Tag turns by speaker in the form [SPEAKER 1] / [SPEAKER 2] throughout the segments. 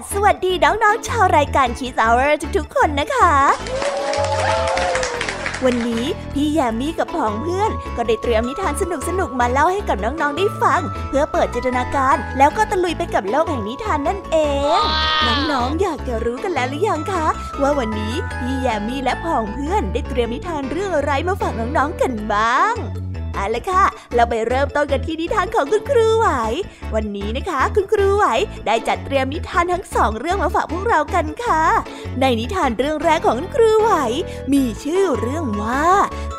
[SPEAKER 1] ดสวัสดีน้องๆชาวรายการ Kiss Hour ทุกๆคนนะคะ วันนี้พี่แยมมี่กับผองเพื่อน ก็ได้เตรียมนิทานสนุกๆมาเล่าให้กับน้องๆได้ฟัง เพื่อเปิดจินตนาการ แล้วก็ตะลุยไปกับโลกแห่งนิทานนั่นเอง น้องๆอยากจะรู้กันแล้วหรือยังคะ ว่าวันนี้พี่แยมมี่และผองเพื่อนได้เตรียมนิทานเรื่องอะไรมาฝากน้องๆกันบ้าง เอาละค่ะ เราไปเริ่มต้นกันที่นิทานของคุณครูไหว วันนี้นะคะ คุณครูไหวได้จัดเตรียมนิทานทั้งสองเรื่องมาฝากพวกเรากันค่ะ ในนิทานเรื่องแรกของคุณครูไหว มีชื่อเรื่องว่า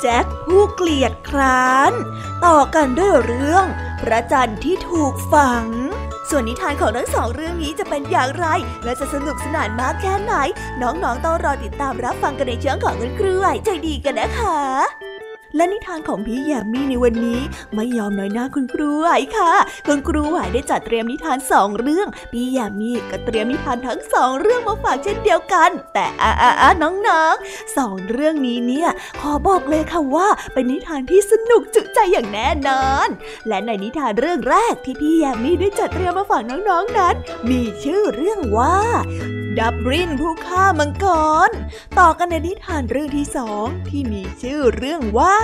[SPEAKER 1] แจ็คผู้เกลียดคร้าน ต่อกันด้วยเรื่อง พระจันทร์ที่ถูกฝังส่วนนิทานของทั้งสองเรื่องนี้จะเป็นอย่างไร และจะสนุกสนานมากแค่ไหน น้องๆต้องรอติดตามรับฟังกันในช่วงของคุณครูไหวใจดีกันนะคะ และนิทานของพี่แยมมี่ในวันนี้ ไม่ยอมน้อยหน้าคุณครูไหวค่ะ คุณครูไหวได้จัดเตรียมนิทานสองเรื่อง พี่แยมมี่ก็เตรียมนิทานทั้งสองเรื่องมาฝากเช่นเดียวกัน แต่อาอาอาน้องๆสองเรื่องนี้เนี่ย ขอบอกเลยค่ะว่า เป็นนิทานที่สนุกจุใจอย่างแน่นอน และในนิทานเรื่องแรกที่พี่แยมมี่ได้จัดเตรียมมาฝากน้องๆนั้น มีชื่อเรื่องว่าดับรินผู้ฆ่ามังกร ต่อกันในนิทานเรื่องที่สองที่มีชื่อเรื่องว่า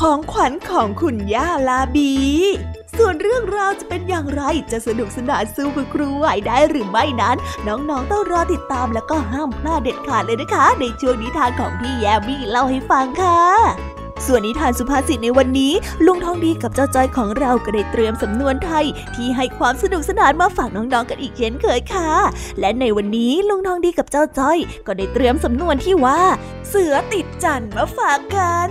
[SPEAKER 1] ของขวัญของคุณย่าลาบี ส่วนเรื่องราวจะเป็นอย่างไรจะสนุกสนานสู้คุณครูไหวได้หรือไม่นั้น น้องๆต้องรอติดตามแล้วก็ห้ามพลาดเด็ดขาดเลยนะคะ ในช่วงนิทานของพี่แยมมี่เล่าให้ฟังค่ะ ส่วนนิทานสุภาษิตในวันนี้ ลุงทองดีกับเจ้าจ้อยของเราก็ได้เตรียมสำนวนไทย ที่ให้ความสนุกสนานมาฝากน้องๆกันอีกเช่นเคยค่ะ และในวันนี้ลุงทองดีกับเจ้าจ้อย ก็ได้เตรียมสำนวนที่ว่า เสือติดจันมาฝากกัน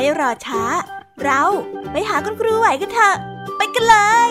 [SPEAKER 1] ไม่รอช้า เราไปหาคุณครูไหวกันเถอะ ไปกันเลย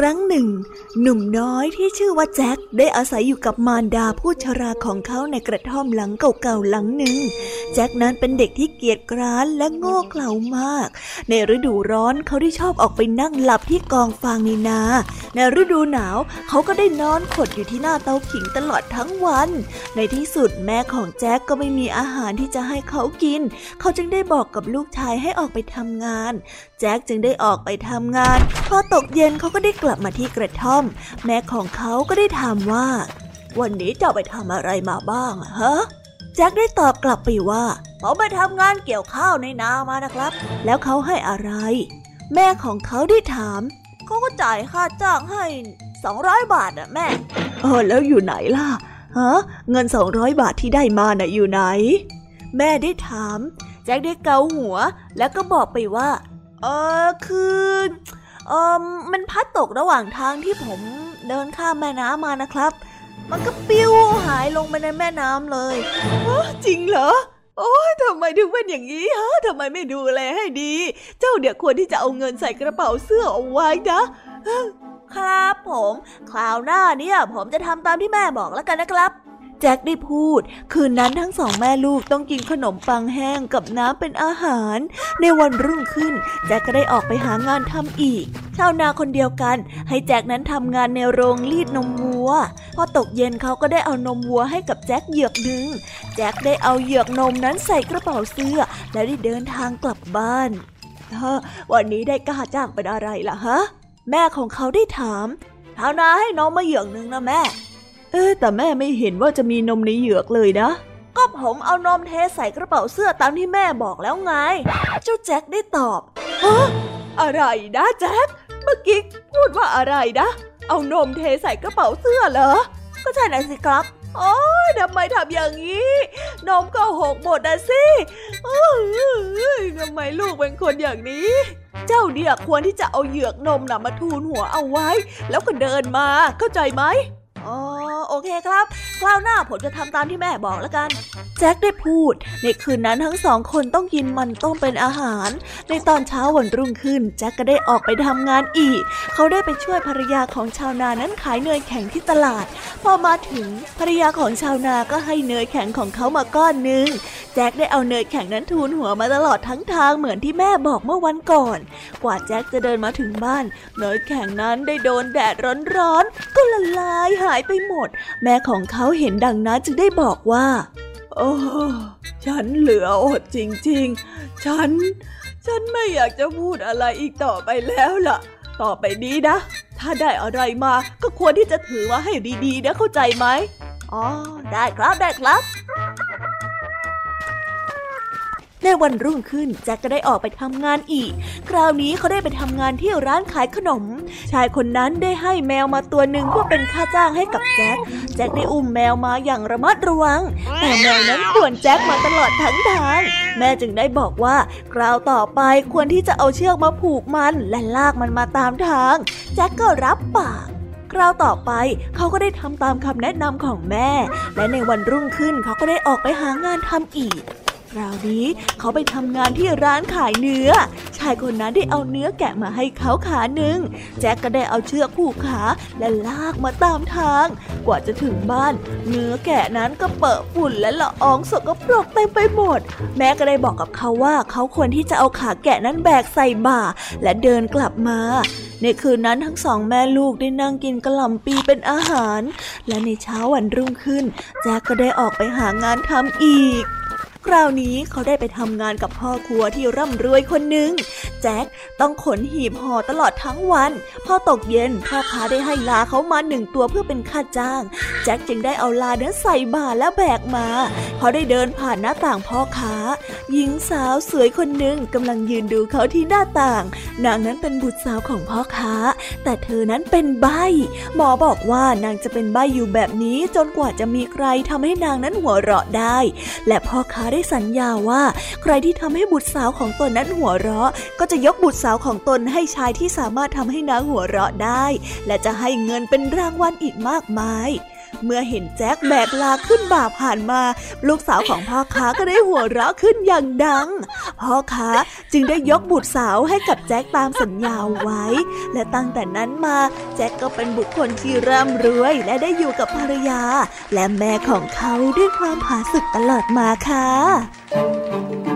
[SPEAKER 1] ครั้งหนึ่ง หนุ่มน้อยที่ชื่อว่าแจ็คได้อาศัยอยู่กับมารดาผู้ชราของเขาในกระท่อมหลังเก่าๆหลังหนึ่ง แจ็คนั้นเป็นเด็กที่เกียจคร้านและโง่เขลามาก ในฤดูร้อนเขาได้ชอบออกไปนั่งหลับที่กองฟางในนา ในฤดูหนาวเขาก็ได้นอนขดอยู่ที่หน้าเตาผิงตลอดทั้งวัน ในที่สุดแม่ของแจ็คก็ไม่มีอาหารที่จะให้เขากิน เขาจึงได้บอกกับลูกชายให้ออกไปทำงาน แจ็คจึงได้ออกไปทำงาน พอตกเย็นเขาก็ได้กลับมาที่กระท่อม แม่ของเขาก็ได้ถามว่า วันนี้เจ้าไปทำอะไรมาบ้างฮะแจ็คได้ตอบกลับไปว่าเขาไปทำงานเกี่ยวข้าวในนามานะครับ แล้วเขาให้อะไร แม่ของเขาได้ถามเขาก็จ่ายค่าจ้างให้สองร้อยบาทอะแม่ เออแล้วอยู่ไหนล่ะฮะเงินสองร้อยบาทที่ได้มาน่ะอยู่ไหน แม่ได้ถาม แจ็คได้เกาหัว แล้วก็บอกไปว่า เออคือ เออมันพัดตกระหว่างทางที่ผมเดินข้ามแม่น้ำมานะครับ มันก็ปิ้วหายลงไปในแม่น้ำเลยจริงเหรอโอ้ยทำไมถึงเป็นอย่างนี้ฮะทำไมไม่ดูแลให้ดี เจ้าเดี๋ยวควรที่จะเอาเงินใส่กระเป๋าเสื้อเอาไว้นะ ครับผม คราวหน้าเนี่ย ผมจะทำตามที่แม่บอกแล้วกันนะครับ แจ็คได้พูด คืนนั้นทั้งสองแม่ลูกต้องกินขนมปังแห้งกับน้ำเป็นอาหาร ในวันรุ่งขึ้น แจ็คก็ได้ออกไปหางานทำอีก ชาวนาคนเดียวกัน ให้แจ็คนั้นทำงานในโรงรีดนมวัว พอตกเย็นเขาก็ได้เอานมวัวให้กับแจ็คเหยือกหนึ่ง แจ็คได้เอาเหยือกนมนั้นใส่กระเป๋าเสื้อ แล้วได้เดินทางกลับบ้านวันนี้ได้กล้าจ้างเป็นอะไรล่ะฮะ แม่ของเขาได้ถามชาวนาให้นมมาเหยือกหนึ่งนะแม่ เอ๊แต่แม่ไม่เห็นว่าจะมีนมในเหยือกเลยนะ ก็ผมเอานมเทใส่กระเป๋าเสื้อตามที่แม่บอกแล้วไง เจ้าแจ็คได้ตอบฮะอะไรนะแจ็ค เมื่อกี้พูดว่าอะไรนะ เอานมเทใส่กระเป๋าเสื้อเหรอ ก็ใช่นะสิครับ โอ้ยทำไมทำอย่างนี้ นมก็หกหมดนะสิทำไมลูกเป็นคนอย่างนี้ เจ้าเดียควรที่จะเอาเหยือกนมน่ะมาทูลหัวเอาไว้ แล้วก็เดินมาเข้าใจไหม อ๋อโอเคครับ คราวหน้าผมจะทำตามที่แม่บอกแล้วกัน แจ็คได้พูด ในคืนนั้นทั้งสองคนต้องกินมันต้มเป็นอาหาร ในตอนเช้าวันรุ่งขึ้น แจ็คก็ได้ออกไปทำงานอีก เขาได้ไปช่วยภรรยาของชาวนานั้นขายเนยแข็งที่ตลาด พอมาถึงภรรยาของชาวนาก็ให้เนยแข็งของเขามาก้อนหนึ่งแจ็คได้เอาเนยแข็งนั้นทูลหัวมาตลอดทั้งทางเหมือนที่แม่บอกเมื่อวันก่อน กว่าแจ็คจะเดินมาถึงบ้าน เนยแข็งนั้นได้โดนแดดร้อนๆก็ละลายหายไปหมด แม่ของเขาเห็นดังนั้นจึงได้บอกว่า โอ้ฉันเหลืออดจริงๆ ฉัน ฉันไม่อยากจะพูดอะไรอีกต่อไปแล้วล่ะ ต่อไปนี้นะ ถ้าได้อะไรมาก็ควรที่จะถือว่าให้ดีๆนะเข้าใจไหมอ๋อ ได้ครับได้ครับ ในวันรุ่งขึ้นแจ็คก็ได้ออกไปทำงานอีก คราวนี้เขาได้ไปทำงานที่ร้านขายขนม ชายคนนั้นได้ให้แมวมาตัวหนึ่งเพื่อเป็นค่าจ้างให้กับแจ็คแจ็คได้อุ้มแมวมาอย่างระมัดระวัง แต่แมวนั้นข่วนแจ็คมาตลอดทั้งทางแม่จึงได้บอกว่าคราวต่อไปควรที่จะเอาเชือกมาผูกมันและลากมันมาตามทาง แจ็คก็รับปากคราวต่อไปเขาก็ได้ทำตามคำแนะนำของแม่ และในวันรุ่งขึ้นเขาก็ได้ออกไปหางานทำอีก ราวนี้เขาไปทำงานที่ร้านขายเนื้อ ชายคนนั้นได้เอาเนื้อแกะมาให้เขาขาหนึ่ง แจ็คก็ได้เอาเชือกผูกขาและลากมาตามทาง กว่าจะถึงบ้าน เนื้อแกะนั้นก็เปิดฝุ่นและละอองสกปรกเต็มไปหมด แม่ก็ได้บอกกับเขาว่าเขาควรที่จะเอาขาแกะนั้นแบกใส่บ่า และเดินกลับมาในคืนนั้นทั้งสองแม่ลูกได้นั่งกินกระหล่ำปีเป็นอาหาร และในเช้าวันรุ่งขึ้น แจ็คก็ได้ออกไปหางานทำอีก คราวนี้เขาได้ไปทำงานกับพ่อครัวที่ร่ำรวยคนหนึ่งแจ็คต้องขนหีบห่อตลอดทั้งวัน พอตกเย็นพ่อค้าได้ให้ลาเขามาหนึ่งตัวเพื่อเป็นค่าจ้าง แจ็คจึงได้เอาลาเนื้อใส่บาและแบกมา เขาได้เดินผ่านหน้าต่างพ่อค้า หญิงสาวสวยคนหนึ่งกำลังยืนดูเขาที่หน้าต่าง นางนั้นเป็นบุตรสาวของพ่อค้า แต่เธอนั้นเป็นใบหมอบอกว่านางจะเป็นใบอยู่แบบนี้จนกว่าจะมีใครทำให้นางนั้นหัวเราะได้ และพ่อค้าได้สัญญาว่า ใครที่ทำให้บุตรสาวของตนนั้นหัวเราะ ก็จะยกบุตรสาวของตนให้ชายที่สามารถทำให้นางหัวเราะได้ และจะให้เงินเป็นรางวัลอีกมากมาย เมื่อเห็นแจ็คแบกลาขึ้นบ่าผ่านมา ลูกสาวของพ่อค้าก็ได้หัวเราะขึ้นอย่างดัง พ่อค้าจึงได้ยกบุตรสาวให้กับแจ็คตามสัญญาไว้ และตั้งแต่นั้นมาแจ็คก็เป็นบุคคลที่ร่ำรวยและได้อยู่กับภรรยา และแม่ของเขาด้วยความผาสุกตลอดมาค่ะ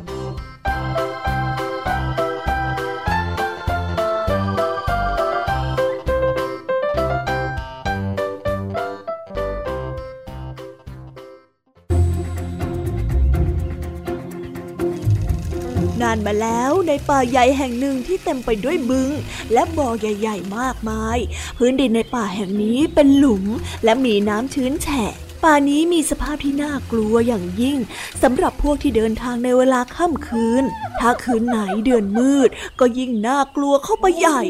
[SPEAKER 1] านมาแล้วในป่าใหญ่แห่งหนึ่งที่เต็มไปด้วยบึง และบ่อใหญ่ๆ มากมาย พื้นดินในป่าแห่งนี้เป็นหลุมและมีน้ำชื้นแฉะป่านี้มีสภาพที่น่ากลัวอย่างยิ่งสำหรับพวกที่เดินทางในเวลาค่ำคืน ถ้าคืนไหนเดือนมืด ก็ยิ่งน่ากลัวเข้าไปใหญ่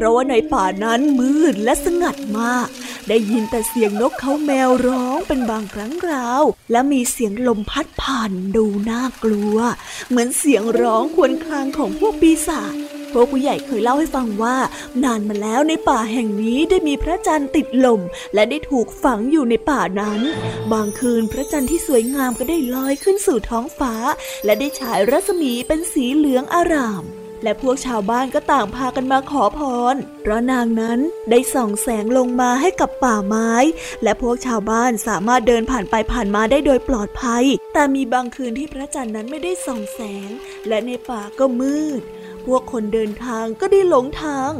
[SPEAKER 1] เพราะว่าในป่านั้นมืดและสงัดมาก ได้ยินแต่เสียงนกเขาแมวร้องเป็นบางครั้งคราว และมีเสียงลมพัดผ่านดูน่ากลัว เหมือนเสียงร้องควนคลางของพวกปีศาจพวกผู้ใหญ่เคยเล่าให้ฟังว่า นานมาแล้วในป่าแห่งนี้ได้มีพระจันทร์ติดลม และได้ถูกฝังอยู่ในป่านั้น บางคืนพระจันทร์ที่สวยงามก็ได้ลอยขึ้นสู่ท้องฟ้า และได้ฉายรัศมีเป็นสีเหลืองอาราม และพวกชาวบ้านก็ต่างพากันมาขอพร เพราะนางนั้นได้ส่องแสงลงมาให้กับป่าไม้ และพวกชาวบ้านสามารถเดินผ่านไปผ่านมาได้โดยปลอดภัย แต่มีบางคืนที่พระจันทร์นั้นไม่ได้ส่องแสง และในป่าก็มืด พวกคนเดินทางก็ได้หลงทาง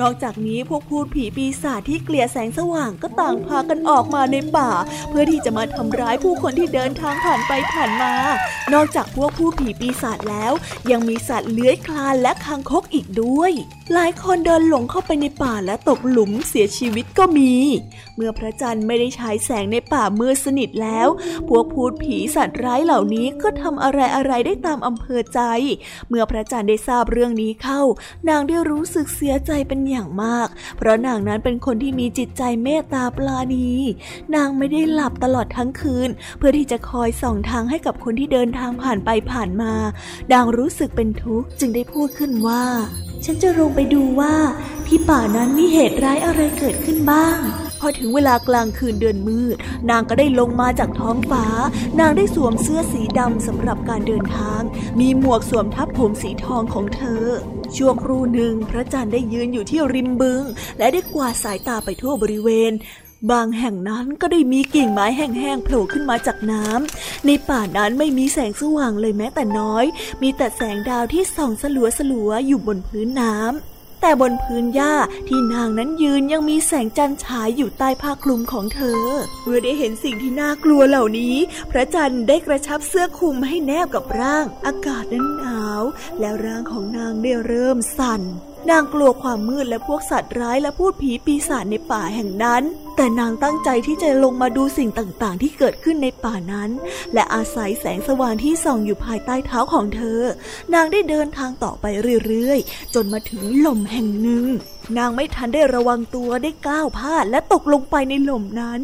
[SPEAKER 1] นอกจากนี้พวกพูดผีปีศาจที่เกลียดแสงสว่างก็ต่างพากันออกมาในป่า เพื่อที่จะมาทำร้ายผู้คนที่เดินทางผ่านไปผ่านมา นอกจากพวกพูดผีปีศาจแล้ว ยังมีสัตว์เลื้อยคลานและคางคกอีกด้วย หลายคนเดินหลงเข้าไปในป่าและตกหลุมเสียชีวิตก็มี เมื่อพระจันทร์ไม่ได้ฉายแสงในป่ามืดสนิทแล้ว พวกพูดผีสัตว์ร้ายเหล่านี้ก็ทำอะไรอะไรได้ตามอำเภอใจ เมื่อพระจันทร์ได้ทราบเรื่องนี้เข้า นางได้รู้สึกเสียใจเป็นอย่างมาก เพราะนางนั้นเป็นคนที่มีจิตใจเมตตาปลาณี นางไม่ได้หลับตลอดทั้งคืน เพื่อที่จะคอยส่องทางให้กับคนที่เดินทางผ่านไปผ่านมา นางรู้สึกเป็นทุกข์จึงได้พูดขึ้นว่า ฉันจะลงไปดูว่าที่ป่านั้นมีเหตุร้ายอะไรเกิดขึ้นบ้างพอถึงเวลากลางคืนเดือนมืด นางก็ได้ลงมาจากท้องฟ้า นางได้สวมเสื้อสีดำสำหรับการเดินทาง มีหมวกสวมทับผมสีทองของเธอช่วงครู่หนึ่งพระจันทร์ได้ยืนอยู่ที่ริมบึง และได้กวาดสายตาไปทั่วบริเวณ บางแห่งนั้นก็ได้มีกิ่งไม้แห้งๆโผล่ขึ้นมาจากน้ำ ในป่านั้นไม่มีแสงสว่างเลยแม้แต่น้อย มีแต่แสงดาวที่ส่องสลัวสลัวอยู่บนพื้นน้ำแต่บนพื้นหญ้าที่นางนั้นยืนยังมีแสงจันทร์ฉายอยู่ใต้ผ้าคลุมของเธอ เมื่อได้เห็นสิ่งที่น่ากลัวเหล่านี้ พระจันทร์ได้กระชับเสื้อคลุมให้แนบกับร่าง อากาศนั้นหนาว แล้วร่างของนางได้เริ่มสั่น นางกลัวความมืดและพวกสัตว์ร้ายและพูดผีปีศาจในป่าแห่งนั้น แต่นางตั้งใจที่จะลงมาดูสิ่งต่างๆ ที่เกิดขึ้นในป่านั้น และอาศัยแสงสว่างที่ส่องอยู่ภายใต้เท้าของเธอ นางได้เดินทางต่อไปเรื่อยๆ จนมาถึงหล่มแห่งหนึ่ง นางไม่ทันได้ระวังตัวได้ก้าวพลาดและตกลงไปในหล่มนั้น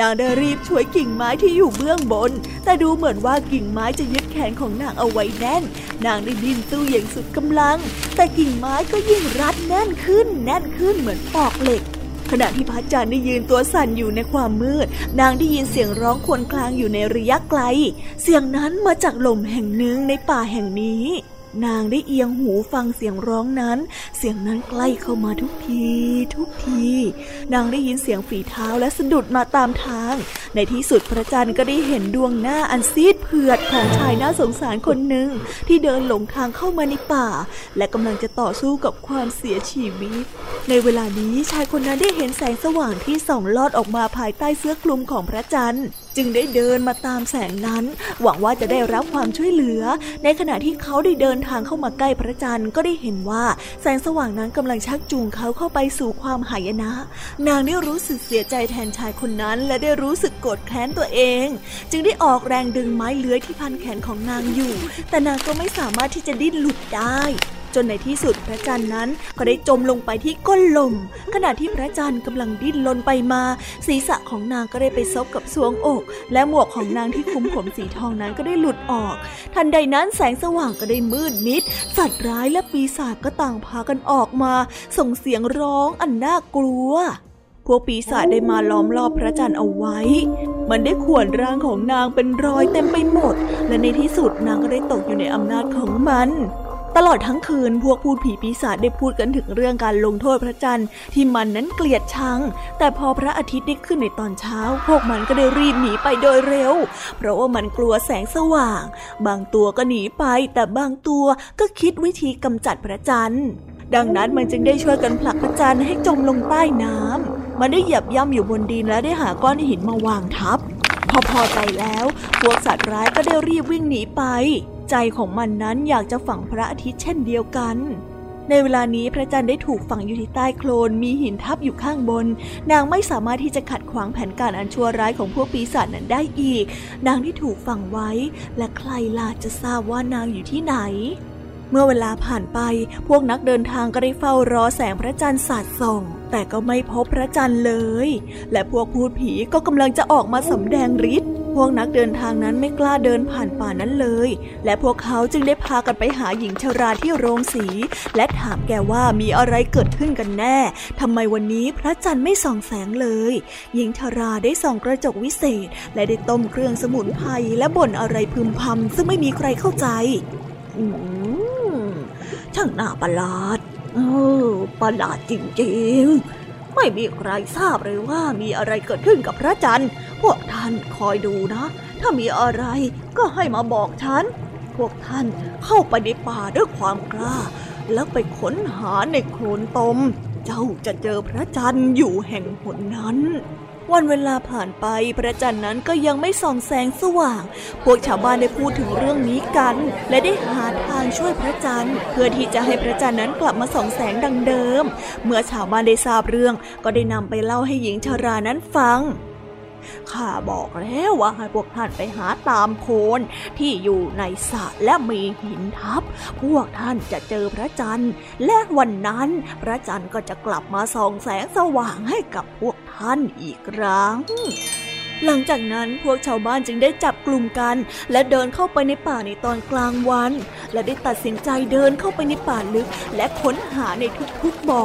[SPEAKER 1] นางได้รีบช่วยกิ่งไม้ที่อยู่เบื้องบน แต่ดูเหมือนว่ากิ่งไม้จะยึดแขนของนางเอาไว้แน่น นางได้ดิ้นตู้อย่างสุดกำลัง แต่กิ่งไม้ก็ยิ่งรัดแน่นขึ้น แน่นขึ้นเหมือนปอกเหล็ก ขณะที่พระจันทร์ได้ยืนตัวสั่นอยู่ในความมืด นางได้ยินเสียงร้องควนคลางอยู่ในระยะไกล เสียงนั้นมาจากลมแห่งหนึ่งในป่าแห่งนี้ นางได้เอียงหูฟังเสียงร้องนั้น เสียงนั้นใกล้เข้ามาทุกที ทุกที นางได้ยินเสียงฝีเท้าและสะดุดมาตามทาง ในที่สุดพระจันทร์ก็ได้เห็นดวงหน้าอันซีดเผือดของชายน่าสงสารคนหนึ่งที่เดินหลงทางเข้ามาในป่า และกำลังจะต่อสู้กับความเสียชีวิต ในเวลานี้ชายคนนั้นได้เห็นแสงสว่างที่ส่องลอดออกมาภายใต้เสื้อคลุมของพระจันทร์ จึงได้เดินมาตามแสงนั้น หวังว่าจะได้รับความช่วยเหลือ ในขณะที่เขาได้เดินทางเข้ามาใกล้พระจันทร์ก็ได้เห็นว่าแสงสว่างนั้นกำลังชักจูงเขาเข้าไปสู่ความหายนะ นางได้รู้สึกเสียใจแทนชายคนนั้น และได้รู้สึกโกรธแค้นตัวเอง จึงได้ออกแรงดึงไม้เลื้อยที่พันแขนของนางอยู่ แต่นางก็ไม่สามารถที่จะดิ้นหลุดได้จนในที่สุดพระจันทร์นั้นก็ได้จมลงไปที่ก้นลม ขณะที่พระจันทร์กำลังดิ้นลนไปมา ศีรษะของนางก็ได้ไปซบกับสวงอก และหมวกของนางที่คลุมผมสีทองนั้นก็ได้หลุดออก ทันใดนั้นแสงสว่างก็ได้มืดมิด สัตว์ร้ายและปีศาจก็ต่างพากันออกมา ส่งเสียงร้องอันน่ากลัวพวกปีศาจได้มาล้อมรอบพระจันทร์เอาไว้ มันได้ข่วนร่างของนางเป็นรอยเต็มไปหมด และในที่สุดนางก็ได้ตกอยู่ในอำนาจของมัน ตลอดทั้งคืนพวกพูดผีปีศาจได้พูดกันถึงเรื่องการลงโทษพระจันทร์ที่มันนั้นเกลียดชัง แต่พอพระอาทิตย์ได้ขึ้นในตอนเช้า พวกมันก็ได้รีบหนีไปโดยเร็ว เพราะว่ามันกลัวแสงสว่าง บางตัวก็หนีไป แต่บางตัวก็คิดวิธีกำจัดพระจันทร์ดังนั้นมันจึงได้ช่วยกันผลักพระจันทร์ให้จมลงใต้น้ำมันได้เหยียบย่ำอยู่บนดินและได้หาก้อนหินมาวางทับ พอพอใจแล้ว พวกสัตว์ร้ายก็ได้รีบวิ่งหนีไป ใจของมันนั้นอยากจะฝังพระอาทิตย์เช่นเดียวกัน ในเวลานี้พระจันทร์ได้ถูกฝังอยู่ที่ใต้โคลนมีหินทับอยู่ข้างบน นางไม่สามารถที่จะขัดขวางแผนการอันชั่วร้ายของพวกปีศาจนั้นได้อีก นางที่ถูกฝังไว้ และใครล่ะจะทราบว่านางอยู่ที่ไหน เมื่อเวลาผ่านไปพวกนักเดินทางก็ได้เฝ้ารอแสงพระจันทร์สาดส่อง แต่ก็ไม่พบพระจันทร์เลย และพวกพูดผีก็กำลังจะออกมาสำแดงฤทธิ์พวกนักเดินทางนั้นไม่กล้าเดินผ่านป่านั้นเลย และพวกเขาจึงได้พากันไปหาหญิงชราที่โรงสี และถามแกว่ามีอะไรเกิดขึ้นกันแน่ทำไมวันนี้พระจันทร์ไม่ส่องแสงเลย หญิงชราได้ส่องกระจกวิเศษ และได้ต้มเครื่องสมุนไพรและบ่นอะไรพึมพำซึ่งไม่มีใครเข้าใจ อืม ช่างน่าประหลาด เออ ประหลาดจริงๆ ไม่มีใครทราบเลยว่ามีอะไรเกิดขึ้นกับพระจันทร์ พวกท่านคอยดูนะ ถ้ามีอะไรก็ให้มาบอกฉัน พวกท่านเข้าไปในป่าด้วยความกล้า แล้วไปค้นหาในโคลนตม เจ้าจะเจอพระจันทร์อยู่แห่งหนนั้น วันเวลาผ่านไปพระจันทร์นั้นก็ยังไม่ส่องแสงสว่าง พวกชาวบ้านได้พูดถึงเรื่องนี้กัน และได้หาทางช่วยพระจันทร์ เพื่อที่จะให้พระจันทร์นั้นกลับมาส่องแสงดังเดิม เมื่อชาวบ้านได้ทราบเรื่อง ก็ได้นำไปเล่าให้หญิงชารานั้นฟัง ข้าบอกแล้วว่าให้พวกท่านไปหาตามโคนที่อยู่ในสระและมีหินทับ พวกท่านจะเจอพระจันทร์ และวันนั้นพระจันทร์ก็จะกลับมาส่องแสงสว่างให้กับพวกท่านอีกครั้งหลังจากนั้นพวกชาวบ้านจึงได้จับกลุ่มกัน และเดินเข้าไปในป่าในตอนกลางวัน และได้ตัดสินใจเดินเข้าไปในป่าลึก และค้นหาในทุกๆบ่อ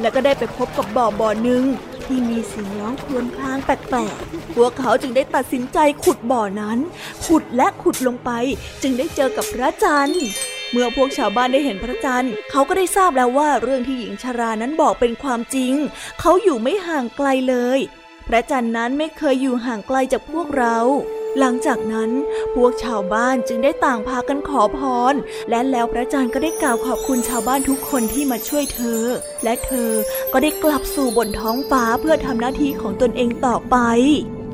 [SPEAKER 1] และก็ได้ไปพบกับบ่อบ่อหนึ่ง ที่มีเสียงร้องครวญครางแปลกๆ พวกเขาจึงได้ตัดสินใจขุดบ่อนั้น ขุดและขุดลงไป จึงได้เจอกับพระจันทร์ เมื่อพวกชาวบ้านได้เห็นพระจันทร์ เขาก็ได้ทราบแล้วว่าเรื่องที่หญิงชารานั้นบอกเป็นความจริง เขาอยู่ไม่ห่างไกลเลย พระจันทร์นั้นไม่เคยอยู่ห่างไกลจากพวกเรา หลังจากนั้นพวกชาวบ้านจึงได้ต่างพากันขอพร และแล้วพระจันทร์ก็ได้กล่าวขอบคุณชาวบ้านทุกคนที่มาช่วยเธอ และเธอก็ได้กลับสู่บนท้องฟ้าเพื่อทำหน้าที่ของตนเองต่อไป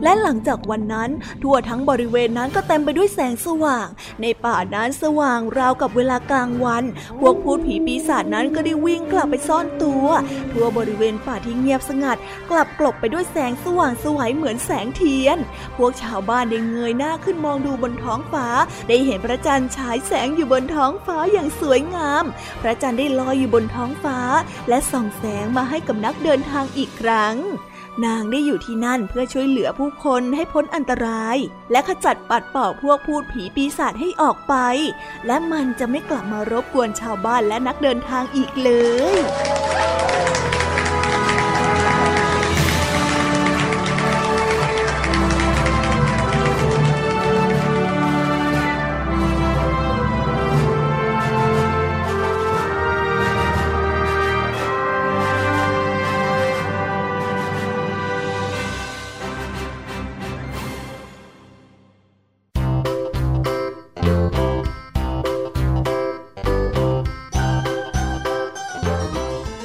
[SPEAKER 1] และหลังจากวันนั้นทั่วทั้งบริเวณนั้นก็เต็มไปด้วยแสงสว่าง ในป่านั้นสว่างราวกับเวลากลางวัน พวกพูดผีปีศาจนั้นก็ได้วิ่งกลับไปซ่อนตัว ทั่วบริเวณป่าที่เงียบสงัด กลับกลบไปด้วยแสงสว่างสวยเหมือนแสงเทียน พวกชาวบ้านได้เงยหน้าขึ้นมองดูบนท้องฟ้า ได้เห็นพระจันทร์ฉายแสงอยู่บนท้องฟ้าอย่างสวยงาม พระจันทร์ได้ลอยอยู่บนท้องฟ้า และส่องแสงมาให้กับนักเดินทางอีกครั้ง นางได้อยู่ที่นั่นเพื่อช่วยเหลือผู้คนให้พ้นอันตราย และขจัดปัดเป่าพวกพูดผีปีศาจให้ออกไป และมันจะไม่กลับมารบกวนชาวบ้านและนักเดินทางอีกเลย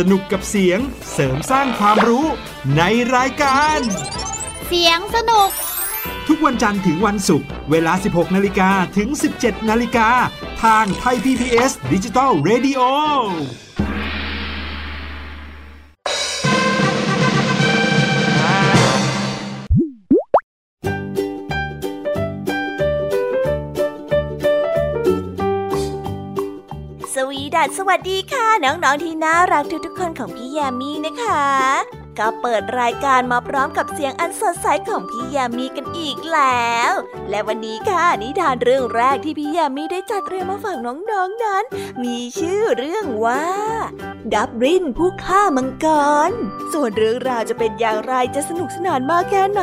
[SPEAKER 2] สนุกกับ
[SPEAKER 3] เสียงเสริมสร้างความรู้ในรายการ
[SPEAKER 4] เสียงสนุก
[SPEAKER 3] ทุกวันจันทร์ถึงวันศุกร์เวลา 16 นาฬิกาถึง 17 นาฬิกา ทางไทย PPS ดิจิตอล Radio สวี
[SPEAKER 1] ดัสวัสดีค่ะ น้องๆที่น่ารักทุกๆคนของพี่แยามีนะคะก็เปิดรายการมาพร้อมกับเสียงอันสดใสของพี่ยามีกันอีกแล้ว และวันนี้ค่ะนิทานเรื่องแรกที่พี่ยามีได้จัดเตรียมมาฝากน้องๆนนั้น มีชื่อเรื่องว่าดับรินผู้ฆ่ามังกร ส่วนเรื่องราวจะเป็นอย่างไรจะสนุกสนานมากแค่ไหน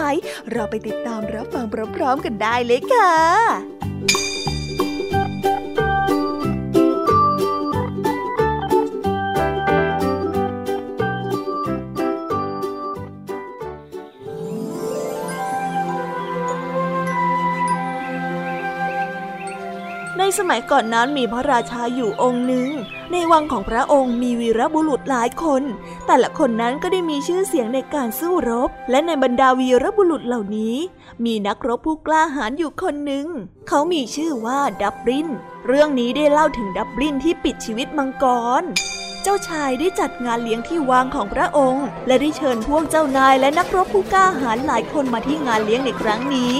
[SPEAKER 1] เราไปติดตามรับฟังพร้อมๆกันได้เลยค่ะ สมัยก่อนนั้นมีพระราชาอยู่องค์หนึ่ง ในวังของพระองค์มีวีรบุรุษหลายคน แต่ละคนนั้นก็ได้มีชื่อเสียงในการสู้รบ และในบรรดาวีรบุรุษเหล่านี้ มีนักรบผู้กล้าหาญอยู่คนหนึ่ง เขามีชื่อว่าดับริน เรื่องนี้ได้เล่าถึงดับรินที่ปิดชีวิตมังกร จ้าชายได้จัดงานเลี้ยงที่วังของพระองค์ และได้เชิญพวกเจ้านายและนักรบผู้กล้าหาญหลายคนมาที่งานเลี้ยงในครั้งนี้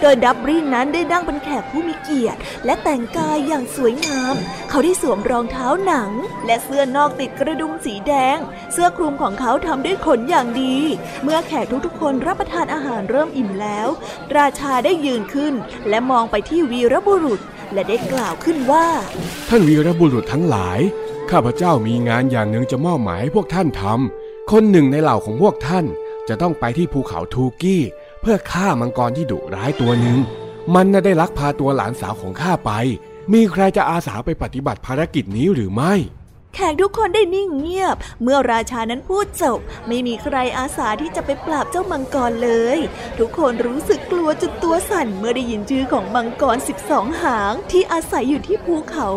[SPEAKER 1] โดยดับบินนั้นได้ดั้งเป็นแขกผู้มีเกียรติ และแต่งกายอย่างสวยงาม เขาได้สวมรองเท้าหนัง และเสื้อนอกติดกระดุมสีแดง เสื้อคลุมของเขาทำด้วยขนอย่างดี เมื่อแขกทุกๆคนรับประทานอาหารเริ่มอิ่มแล้ว ราชาได้ยืนขึ้น และมองไปที่วีรบุรุษ และได้กล่าวขึ้นว่า
[SPEAKER 5] ท่านวีรบุรุษทั้งหลาย ข้าพเจ้ามีงานอย่างหนึ่งจะมอบหมายให้พวกท่านทำ คนหนึ่งในเหล่าของพวกท่าน จะต้องไปที่ภูเขาทูกี้ เพื่อฆ่ามังกรที่ดุร้ายตัวหนึ่ง มันน่าได้ลักพาตัวหลานสาวของข้าไป มีใครจะอาสาไปปฏิบัติภารกิจนี้หรือไม่
[SPEAKER 1] แขกทุกคนได้นิ่งเงียบ เมื่อราชานั้นพูดจบ ไม่มีใครอาสาที่จะไปปราบเจ้ามังกรเลย ทุกคนรู้สึกกลัวจนตัวสั่นเมื่อได้ยินชื่อของมังกรสิบสองหางที่อาศัยอยู่ที่ภูเขา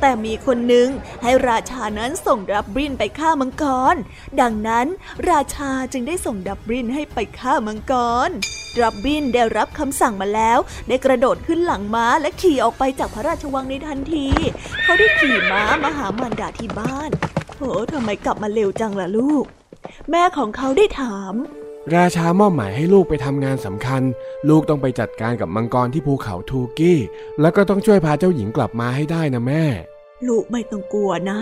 [SPEAKER 1] แต่มีคนหนึ่งให้ราชานั้นส่งดับบินไปฆ่ามังกร ดังนั้นราชาจึงได้ส่งดับบินให้ไปฆ่ามังกรดับบินได้รับคำสั่งมาแล้ว ได้กระโดดขึ้นหลังม้าและขี่ออกไปจากพระราชวังในทันที เขาได้ขี่ม้ามาหามารดาที่บ้านโหทำไมกลับมาเร็วจังล่ะลูก แม่ของเขาได้ถาม
[SPEAKER 5] ราชามอบหมายให้ลูกไปทำงานสำคัญ ลูกต้องไปจัดการกับมังกรที่ภูเขาทูกี้ แล้วก็ต้องช่วยพาเจ้าหญิงกลับมาให้ได้นะแม่
[SPEAKER 1] ลูกไม่ต้องกลัวนะ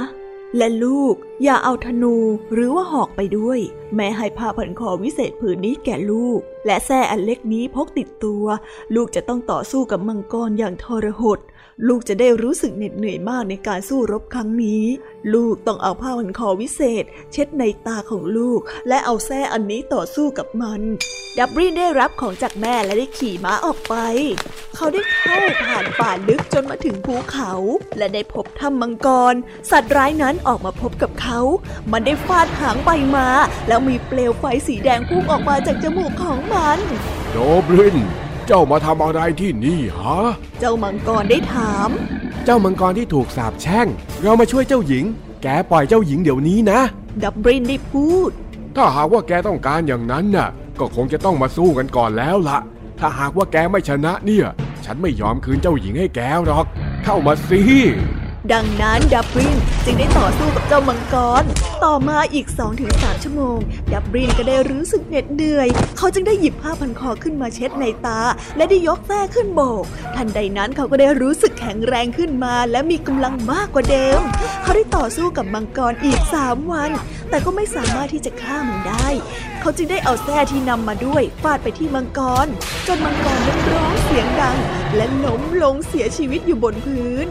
[SPEAKER 1] และลูกอย่าเอาธนูหรือว่าหอกไปด้วย แม่ให้ผ้าพันคอวิเศษผืนนี้แก่ลูก และแส้อันเล็กนี้พกติดตัว ลูกจะต้องต่อสู้กับมังกรอย่างทรหด ลูกจะได้รู้สึกเหน็ดเหนื่อยมากในการสู้รบครั้งนี้ ลูกต้องเอาผ้าพันคอวิเศษ เช็ดในตาของลูก และเอาแส้อันนี้ต่อสู้กับมัน ดับบินได้รับของจากแม่และได้ขี่ม้าออกไป เขาได้เข้าผ่านป่าลึกจนมาถึงภูเขา และได้พบถ้ำมังกร สัตว์ร้ายนั้นออกมาพบกับเขา มันได้ฟาดหางไปมา แล้วมีเปลวไฟสีแดงพุ่งออกมาจากจมูกของมัน
[SPEAKER 5] โดบริน เจ้ามาทำอะไรที่นี่ฮะ
[SPEAKER 1] เจ้ามังกรได้ถาม
[SPEAKER 5] เจ้ามังกรที่ถูกสาปแช่ง เรามาช่วยเจ้าหญิง แกปล่อยเจ้าหญิงเดี๋ยวนี้นะ
[SPEAKER 1] ดับบินได้พูด
[SPEAKER 5] ถ้าหากว่าแกต้องการอย่างนั้นน่ะ ก็คงจะต้องมาสู้กันก่อนแล้วละถ้าหากว่าแกไม่ชนะเนี่ย ฉันไม่ยอมคืนเจ้าหญิงให้แกหรอก เข้ามาสิ
[SPEAKER 1] ดังนั้นดับบินจึงได้ต่อสู้กับเจ้ามังกร ต่อมาอีก 2-3 ชั่วโมง ดับบินก็ได้รู้สึกเหน็ดเหนื่อย เขาจึงได้หยิบผ้าพันคอขึ้นมาเช็ดในตา และได้ยกแส้ขึ้นโบก ทันใดนั้นเขาก็ได้รู้สึกแข็งแรงขึ้นมา และมีกำลังมากกว่าเดิม เขาได้ต่อสู้กับมังกรอีก 3 วัน แต่ก็ไม่สามารถที่จะฆ่ามันได้ เขาจึงได้เอาแส้ที่นำมาด้วยฟาดไปที่มังกร จนมังกรนั้ร้องเสียงดัง และล้มลงเสียชีวิตอยู่บนพื้น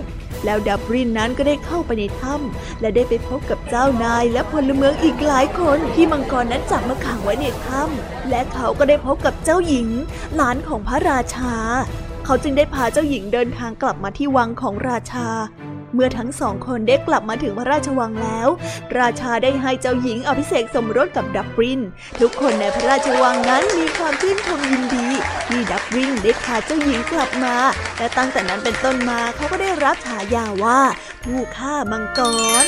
[SPEAKER 1] แล้วดับรินนั้นก็ได้เข้าไปในถ้ำและได้ไปพบกับเจ้านายและพลเมืองอีกหลายคนที่มังกรนั้นจับมาขังไว้ในถ้ำและเขาก็ได้พบกับเจ้าหญิง หลานของพระราชา เขาจึงได้พาเจ้าหญิงเดินทางกลับมาที่วังของราชา เมื่อทั้งสองคนได้กลับมาถึงพระราชวังแล้ว ราชาได้ให้เจ้าหญิงอภิเษกสมรสกับดับริน ทุกคนในพระราชวังนั้นมีความชื่นชมยินดีที่ดับรินได้พาเจ้าหญิงกลับมา และตั้งแต่นั้นเป็นต้นมาเขาก็ได้รับฉายาว่า ผู้ฆ่ามังกร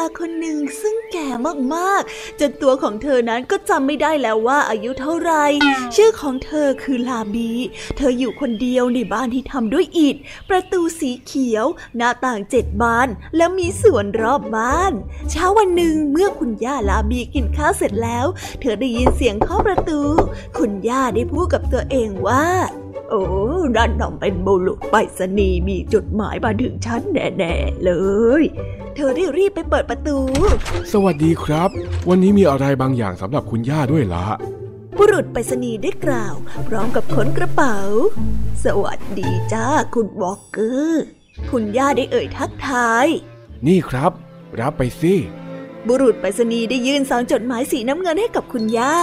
[SPEAKER 1] าคนหนึ่งซึ่งแก่มากๆ จนตัวของเธอนั้นก็จำไม่ได้แล้วว่าอายุเท่าไร ชื่อของเธอคือลาบี เธออยู่คนเดียวในบ้านที่ทำด้วยอิฐ ประตูสีเขียว หน้าต่างเจ็ดบาน และมีสวนรอบบ้าน เช้าวันหนึ่งเมื่อคุณย่าลาบีกินข้าวเสร็จแล้ว เธอได้ยินเสียงเคาะประตู คุณย่าได้พูดกับตัวเองว่าโอ้นั่นต้องเป็นบุรุษไปรษณีย์มีจดหมายมาถึงฉันแน่ๆเลย เธอได้รีบไปเปิดประตู
[SPEAKER 5] สวัสดีครับ วันนี้มีอะไรบางอย่างสำหรับคุณย่าด้วยละ
[SPEAKER 1] บุรุษไปรษณีย์ได้กล่าว พร้อมกับขนกระเป๋า สวัสดีจ้าคุณวอลเกอร์ คุณย่าได้เอ่ยทักทาย
[SPEAKER 5] นี่ครับ รับไปสิ
[SPEAKER 1] บุรุษไปรษณีย์ได้ยื่นซองจดหมายสีน้ำเงินให้กับคุณย่า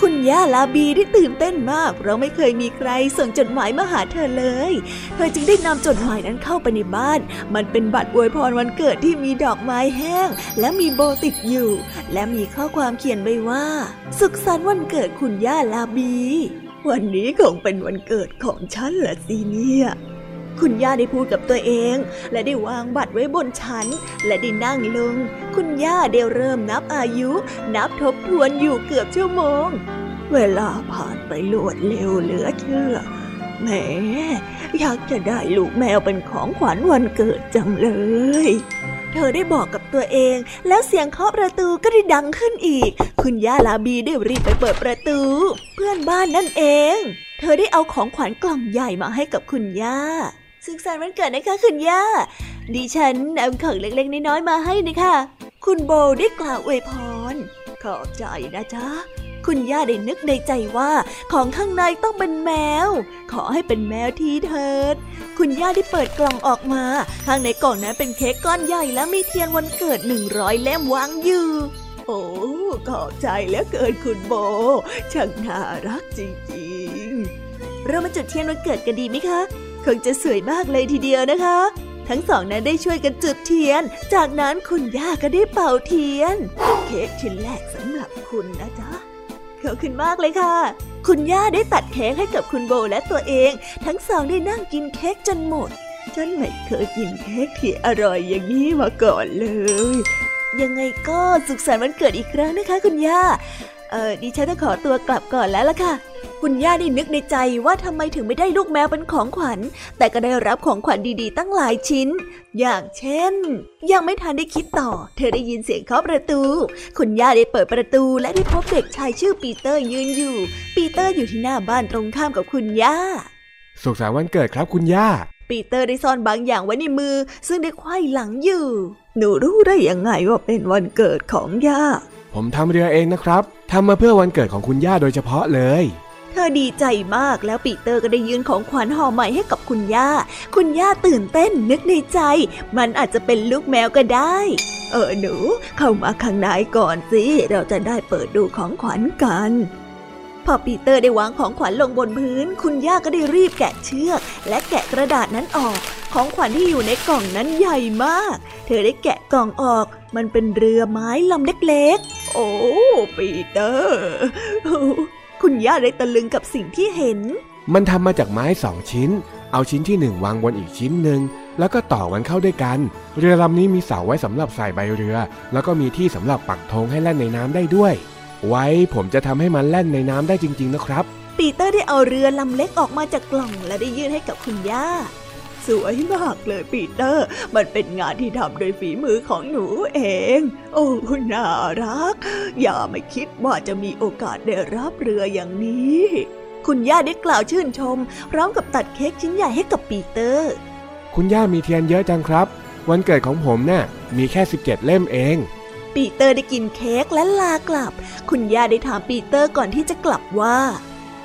[SPEAKER 1] คุณย่าลาบีได้ตื่นเต้นมาก เพราะไม่เคยมีใครส่งจดหมายมาหาเธอเลย เธอจึงได้นำจดหมายนั้นเข้าไปในบ้าน มันเป็นบัตรอวยพรวันเกิดที่มีดอกไม้แห้ง และมีโบติดอยู่ และมีข้อความเขียนไว้ว่า สุขสันต์วันเกิดคุณย่าลาบี วันนี้คงเป็นวันเกิดของฉันละสิเนี่ย คุณย่าได้พูดกับตัวเอง และได้วางบัตรไว้บนชั้น และได้นั่งลง คุณย่าได้เริ่มนับอายุ นับทบทวนอยู่เกือบชั่วโมง เวลาผ่านไปรวดเร็วเหลือเชื่อแหมอยากจะได้ลูกแมวเป็นของขวัญวันเกิดจังเลย เธอได้บอกกับตัวเอง แล้วเสียงเคาะประตูก็ได้ดังขึ้นอีก คุณย่าลาบีได้รีบไปเปิดประตู เพื่อนบ้านนั่นเอง เธอได้เอาของขวัญกล่องใหญ่มาให้กับคุณย่า สุขสันต์วันเกิดนะคะคุณย่า ดิฉันนำของเล็กๆน้อยๆมาให้นะคะ คุณโบได้กล่าวอวยพร ขอบใจนะจ๊ะ คุณย่าได้นึกในใจว่า ของข้างในต้องเป็นแมว ขอให้เป็นแมวทีเถิด คุณย่าได้เปิดกล่องออกมา ข้างในกล่องนั้นเป็นเค้กก้อนใหญ่และมีเทียนวันเกิดหนึ่งร้อยเล่มวางอยู่โอ้ขอบใจแล้วเกิดคุณโบ ช่างน่ารักจริงๆ เรามาจุดเทียนวันเกิดกันดีไหมคะ คงจะสวยมากเลยทีเดียวนะคะ ทั้งสองนั้นได้ช่วยกันจุดเทียน จากนั้นคุณย่าก็ได้เป่าเทียน เค้กชิ้นแรกสำหรับคุณนะจ๊ะขอบคุณมากเลยค่ะ คุณย่าได้ตัดเค้กให้กับคุณโบและตัวเอง ทั้งสองได้นั่งกินเค้กจนหมด ฉันไม่เคยกินเค้กที่อร่อยอย่างนี้มาก่อนเลย ยังไงก็สุขสันต์วันเกิดอีกครั้งนะคะ คุณย่า เออดิฉันต้องขอตัวกลับก่อนแล้วล่ะค่ะ คุณย่าได้นึกในใจว่าทำไมถึงไม่ได้ลูกแมวเป็นของขวัญ แต่ก็ได้รับของขวัญดีๆ ตั้งหลายชิ้น อย่างเช่น ยังไม่ทันได้คิดต่อ เธอได้ยินเสียงเคาะประตู คุณย่าได้เปิดประตูและได้พบเด็กชายชื่อปีเตอร์ยืนอยู่ ปีเตอร์อยู่ที่หน้าบ้านตรงข้ามกับคุณย่า
[SPEAKER 5] สุขสันต์วันเกิดครับคุณย่า
[SPEAKER 1] ปีเตอร์ได้ซ่อนบางอย่างไว้ในมือ ซึ่งได้ไขว้หลังอยู่ หนูรู้ได้ยังไงว่าเป็นวันเกิดของย่า
[SPEAKER 5] ผมทำเรือเองนะครับทำมาเพื่อวันเกิดของคุณย่าโดยเฉพาะเลย
[SPEAKER 1] เธอดีใจมากแล้วปีเตอร์ก็ได้ยื่นของขวัญห่อใหม่ให้กับคุณย่า คุณย่าตื่นเต้นนึกในใจ มันอาจจะเป็นลูกแมวก็ได้ เออหนู เข้ามาข้างในก่อนสิ เราจะได้เปิดดูของขวัญกัน พอปีเตอร์ได้วางของขวัญลงบนพื้น คุณย่าก็ได้รีบแกะเชือก และแกะกระดาษนั้นออก ของขวัญที่อยู่ในกล่องนั้นใหญ่มาก เธอได้แกะกล่องออก มันเป็นเรือไม้ลำเล็กๆ โอ้ ปีเตอร์ คุณย่าได้ตะลึงกับสิ่งที่เห็น
[SPEAKER 5] มันทำมาจากไม้สองชิ้น เอาชิ้นที่หนึ่งวางบนอีกชิ้นหนึ่งแล้วก็ต่อมันเข้าด้วยกัน เรือลำนี้มีเสาไว้สำหรับใส่ใบเรือ แล้วก็มีที่สำหรับปักธงให้แล่นในน้ำได้ด้วย ไว้ผมจะทำให้มันแล่นในน้ำได้จริง ๆ นะครับ
[SPEAKER 1] ปีเตอร์ได้เอาเรือลำเล็กออกมาจากกล่องและได้ยื่นให้กับคุณย่า สวยมากเลยปีเตอร์ มันเป็นงานที่ทำโดยฝีมือของหนูเอง โอ้น่ารัก อย่าไม่คิดว่าจะมีโอกาสได้รับเรืออย่างนี้ คุณย่าได้กล่าวชื่นชม พร้อมกับตัดเค้กชิ้นใหญ่ให้กับปีเตอร์
[SPEAKER 5] คุณย่ามีเทียนเยอะจังครับ วันเกิดของผมน่ะมีแค่ 17 เล่มเอง
[SPEAKER 1] ปีเตอร์ได้กินเค้กและลากลับ คุณย่าได้ถามปีเตอร์ก่อนที่จะกลับว่า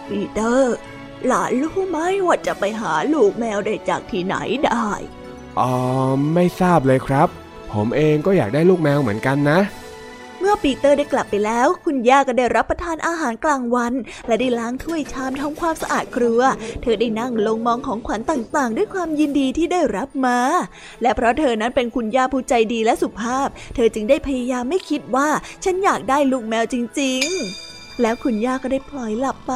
[SPEAKER 1] ปีเตอร์ หลานรู้ไหมว่าจะไปหาลูกแมวได้จากที่ไหนได้
[SPEAKER 5] อ๋อไม่ทราบเลยครับ ผมเองก็อยากได้ลูกแมวเหมือนกันนะ
[SPEAKER 1] เมื่อปีเตอร์ได้กลับไปแล้ว คุณย่าก็ได้รับประทานอาหารกลางวัน และได้ล้างถ้วยชามทำความสะอาดครัว เธอได้นั่งลงมองของขวัญต่างๆ ด้วยความยินดีที่ได้รับมา และเพราะเธอนั้นเป็นคุณย่าผู้ใจดีและสุภาพ เธอจึงได้พยายามไม่คิดว่า ฉันอยากได้ลูกแมวจริง ๆแล้วคุณย่าก็ได้พลอยหลับไป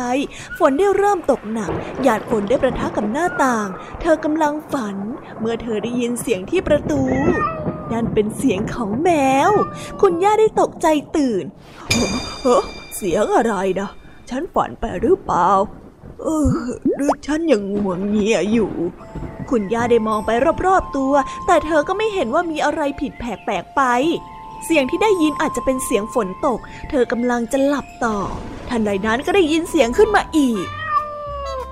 [SPEAKER 1] ฝนได้เริ่มตกหนัก หยาดฝนได้ประทะกับหน้าต่าง เธอกำลังฝัน เมื่อเธอได้ยินเสียงที่ประตู นั่นเป็นเสียงของแมว คุณย่าได้ตกใจตื่นเฮ้เสียงอะไรนะ ฉันฝันไปหรือเปล่า เออหรือฉันยังง่วงเงียอยู่ คุณย่าได้มองไปรอบๆตัว แต่เธอก็ไม่เห็นว่ามีอะไรผิดแปลกๆไป เสียงที่ได้ยินอาจจะเป็นเสียงฝนตก เธอกำลังจะหลับต่อ ทันใดนั้นก็ได้ยินเสียงขึ้นมาอีก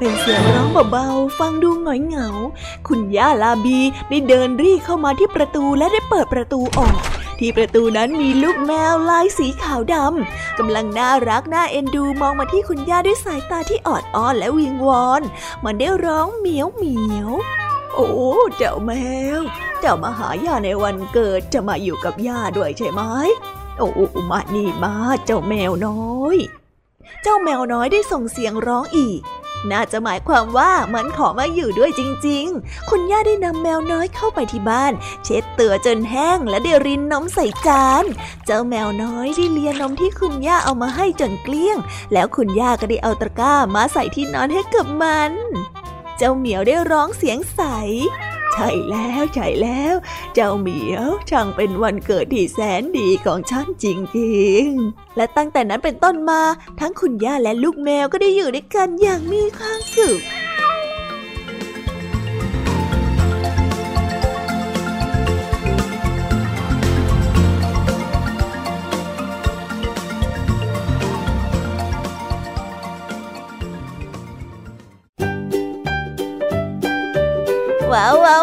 [SPEAKER 1] เป็นเสียงร้องเบาๆ ฟังดูหงอยเหงา คุณย่าลาบีได้เดินรีเข้ามาที่ประตูและได้เปิดประตูออก ที่ประตูนั้นมีลูกแมวลายสีขาวดำกำลังน่ารักน่าเอ็นดูมองมาที่คุณย่าด้วยสายตาที่ออดอ้อนและวิงวอน มันได้ร้องเหมียวเหมียวโอ้เจ้าแมว เจ้ามาหาย่าในวันเกิดจะมาอยู่กับย่าด้วยใช่ไหมโอ้มานี่มาเจ้าแมวน้อย เจ้าแมวน้อยได้ส่งเสียงร้องอีก น่าจะหมายความว่ามันขอมาอยู่ด้วยจริง ๆ คุณย่าได้นำแมวน้อยเข้าไปที่บ้าน เช็ดตัวจนแห้งและได้รินนมใส่จาน เจ้าแมวน้อยได้เลียนมที่คุณย่าเอามาให้จนเกลี้ยง แล้วคุณย่าก็ได้เอาตะกร้ามาใส่ที่นอนให้กับมัน เจ้าเหมียวได้ร้องเสียงใส ใช่แล้วใช่แล้ว เจ้าเหมียวช่างเป็นวันเกิดที่แสนดีของฉันจริงๆ และตั้งแต่นั้นเป็นต้นมา ทั้งคุณย่าและลูกแมวก็ได้อยู่ด้วยกันอย่างมีความสุขว้าวว้าว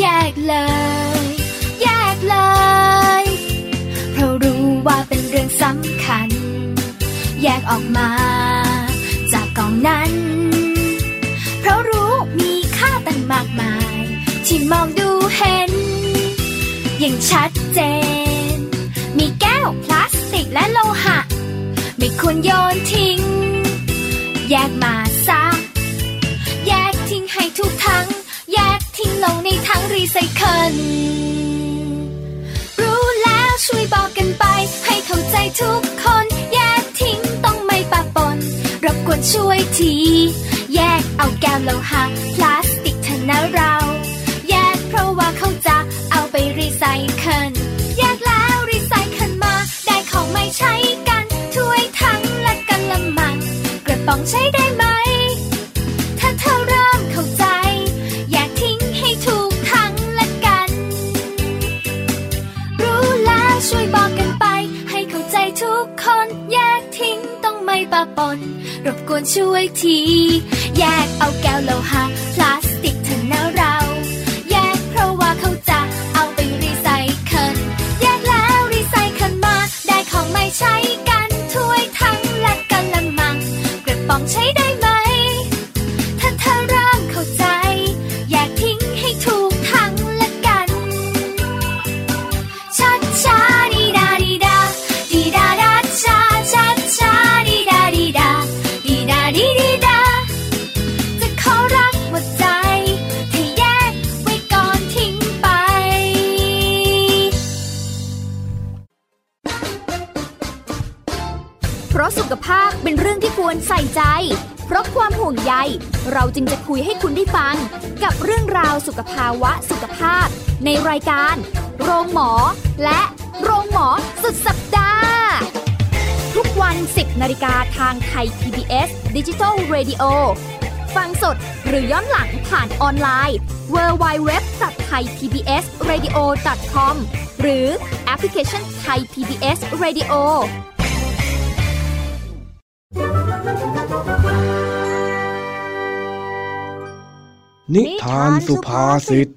[SPEAKER 4] แยกเลย แยกเลย เพราะรู้ว่าเป็นเรื่องสำคัญ แยกออกมา จากกองนั้น เพราะรู้มีค่าตั้งมากมาย ที่มองดูเห็น อย่างชัดเจน มีแก้วพลาสติกและโลหะ ไม่ควรโยนทิ้ง แยกมาซะแยกทิ้งให้ทุกทั้งแยกทิ้ง ลงในถังรีไซเคิลรู้แล้วช่วยบอกกันไป ให้เข้าใจทุกคนแยกทิ้งต้องไม่ปะปนรบกวนช่วยที แยกเอาแก้วโลหะพลาสติกเถอะนะเรา แยกเพราะว่าเขาจะเอาไปรีไซเคิลแยกแล้วรีไซเคิลมา ได้ของไม่ใช้กันถ้วยทั้งและกันละมังกระป๋องใช้ได้ไหมถ้ วนช่วยที แยกเอาแก้วโลหะพลาสติกเถอะนะเรา แยกเพราะว่าเขาจะเอาไปรีไซเคิลแยกแล้วรีไซเคิลมาได้ของไม่ใช้กันถ้วยทั้งและกันละมังกระป๋องใช้ได้ะ
[SPEAKER 6] สุขภาพเป็นเรื่องที่ควรใส่ใจ เพราะความห่วงใย เราจึงจะคุยให้คุณได้ฟัง กับเรื่องราวสุขภาวะสุขภาพ ในรายการ โรงหมอ และโรงหมอสุดสัปดาห์ ทุกวัน 10นาฬิกาทางไทย PBS Digital Radio ฟังสดหรือย้อนหลังผ่านออนไลน์ www.thaipbsradio.com หรือแอปพลิเคชัน Thai PBS Radio
[SPEAKER 5] นิทานสุภาษิต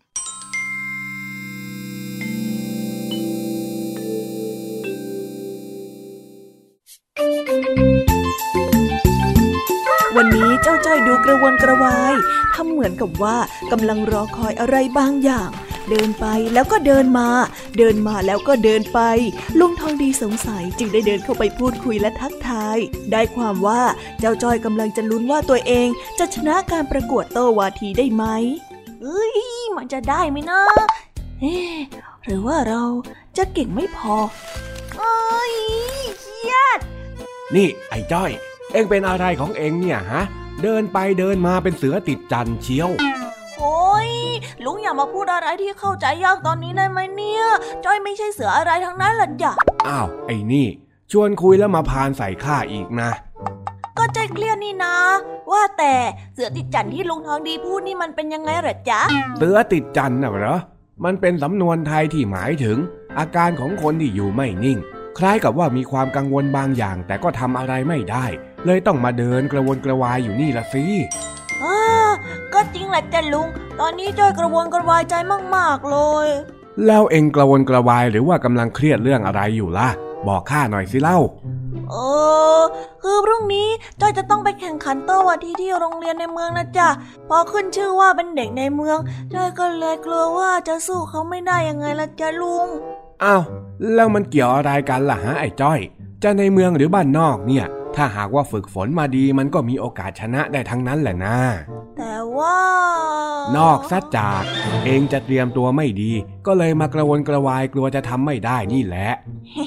[SPEAKER 1] วันนี้เจ้าจ้อยดูกระวนกระวาย ทำเหมือนกับว่ากำลังรอคอยอะไรบางอย่าง เดินไปแล้วก็เดินมา เดินมาแล้วก็เดินไป ลุงทองดีสงสัยจึงได้เดินเข้าไปพูดคุยและทักทาย ได้ความว่าเจ้าจ้อยกำลังจะลุ้นว่าตัวเอง จะชนะการประกวดโตวาทีได้ไหมเอ้ยมันจะได้ไหมนะเอ๊ะหรือว่าเราจะเก่งไม่พอเอ้ยเครียด
[SPEAKER 5] นี่ไอ้จ้อย เอ็งเป็นอะไรของเอ็งเนี่ยฮะ เดินไปเดินมาเป็นเสือติดจันเชียว
[SPEAKER 1] โอ้ยลุงอย่ามาพูดอะไรที่เข้าใจยากตอนนี้ได้ไหมเนี่ยจ้อยไม่ใช่เสืออะไรทั้งนั้นหรอกจ้ะ
[SPEAKER 5] อ้าวไอ้นี่ ชวนคุยแล้วมาพานใส่ข้าอีกนะ
[SPEAKER 1] ก็ใจเคลียร์นี่นะ ว่าแต่เสือติดจันที่ลุงทองดีพูดนี่มันเป็นยังไงเหรอจ๊ะ
[SPEAKER 5] เสือติดจันน่ะเหรอมันเป็นสำนวนไทยที่หมายถึง อาการของคนที่อยู่ไม่นิ่ง คล้ายกับว่ามีความกังวลบางอย่าง แต่ก็ทำอะไรไม่ได้ เลยต้องมาเดินกระวนกระวายอยู่นี่ละสิ
[SPEAKER 1] อ่า ก็จริงแหละจ้ะลุง ตอนนี้จ้อยกระวนกระวายใจมากๆเลย
[SPEAKER 5] แล้วเอ็งกระวนกระวายหรือว่ากำลังเครียดเรื่องอะไรอยู่ล่ะ บอกข้าหน่อยสิเล่า
[SPEAKER 1] เออคือพรุ่งนี้จ้อยจะต้องไปแข่งขันโต้วาทีที่โรงเรียนในเมืองนะจ๊ะพอขึ้นชื่อว่าเป็นเด็กในเมืองจ้อยก็เลยกลัวว่าจะสู้เขาไม่ได้ยังไงล่ะจ๊ะลุง
[SPEAKER 5] อ้าวแล้วมันเกี่ยวอะไรกันล่ะฮะไอ้จ้อย จะในเมืองหรือบ้านนอกเนี่ย ถ้าหากว่าฝึกฝนมาดีมันก็มีโอกาสชนะได้ทั้งนั้นแหละนะ
[SPEAKER 1] แต่ว่า
[SPEAKER 5] นอกซะจาก เองจะเตรียมตัวไม่ดี ก็เลยมากระวนกระวายกลัวจะทำไม่ได้นี่แหละ
[SPEAKER 1] เฮ้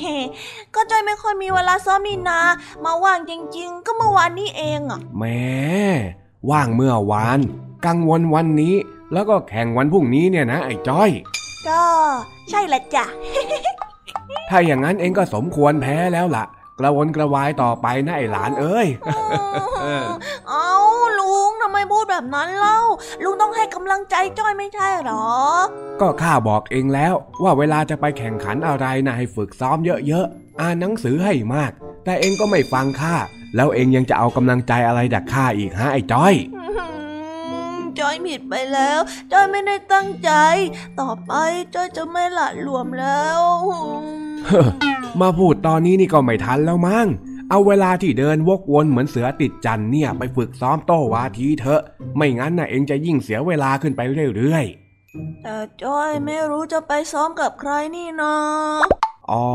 [SPEAKER 1] ก็จ้อยไม่ค่อยมีเวลาซ้อมนี่นา มาว่างจริง ๆ ก็เมื่อวานนี้เองอะ
[SPEAKER 5] แหม้ว่างเมื่อวาน กังวลวันนี้ แล้วก็แข่งวันพรุ่งนี้เนี่ยนะไอ้จ้อย
[SPEAKER 1] ก็ใช่ละจ้ะ
[SPEAKER 5] ถ้าอย่างนั้นเองก็สมควรแพ้แล้วล่ะ กระวนกระวายต่อไปนะไอ้หลานเอ้ย
[SPEAKER 1] เอาลุงทำไมพูดแบบนั้นเล่า ลุงต้องให้กำลังใจจ้อยไม่ใช่หรอ
[SPEAKER 5] ก็ข้าบอกเองแล้ว ว่าเวลาจะไปแข่งขันอะไรนะให้ฝึกซ้อมเยอะๆ อ่านหนังสือให้มาก แต่เองก็ไม่ฟังข้า แล้วเองยังจะเอากำลังใจอะไรจากข้าอีกฮะไอ้จ้อย
[SPEAKER 1] จ้อยผิดไปแล้วจ้อยไม่ได้ตั้งใจ ต่อไปจ้อยจะไม่หละหลวมแล้ว
[SPEAKER 5] มาพูดตอนนี้นี่ก็ไม่ทันแล้วมั้ง เอาเวลาที่เดินวกวนเหมือนเสือติดจันเนี่ยไปฝึกซ้อมโต้วาทีเถอะ ไม่งั้นน่ะเองจะยิ่งเสียเวลาขึ้นไปเรื่อย
[SPEAKER 1] แต่จ้อยไม่รู้จะไปซ้อมกับใครนี่นะ
[SPEAKER 5] ๆอ๋อ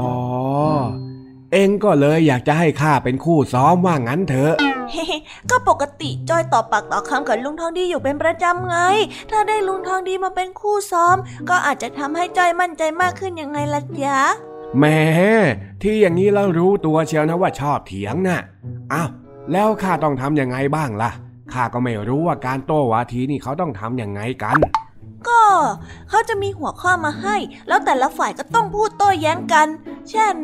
[SPEAKER 5] เองก็เลยอยากจะให้ข้าเป็นคู่ซ้อมว่างั้นเถอะ
[SPEAKER 1] เฮ้ก็ปกติจ้อยต่อปากต่อคำกับลุงทองดีอยู่เป็นประจำไง ถ้าได้ลุงทองดีมาเป็นคู่ซ้อม ก็อาจจะทำให้จ้อยมั่นใจมากขึ้นยังไงล่ะจ๊ะ
[SPEAKER 5] แหม่ที่อย่างนี้เรารู้ตัวเชียวนะว่าชอบเถียงน่ะอ้าวแล้วข้าต้องทำยังไงบ้างล่ะข้าก็ไม่รู้ว่าการโต้วาทีนี่เขาต้องทำยังไงกัน
[SPEAKER 1] ก็เขาจะมีหัวข้อมาให้ แล้วแต่ละฝ่ายก็ต้องพูดโต้แย้งกัน เช่น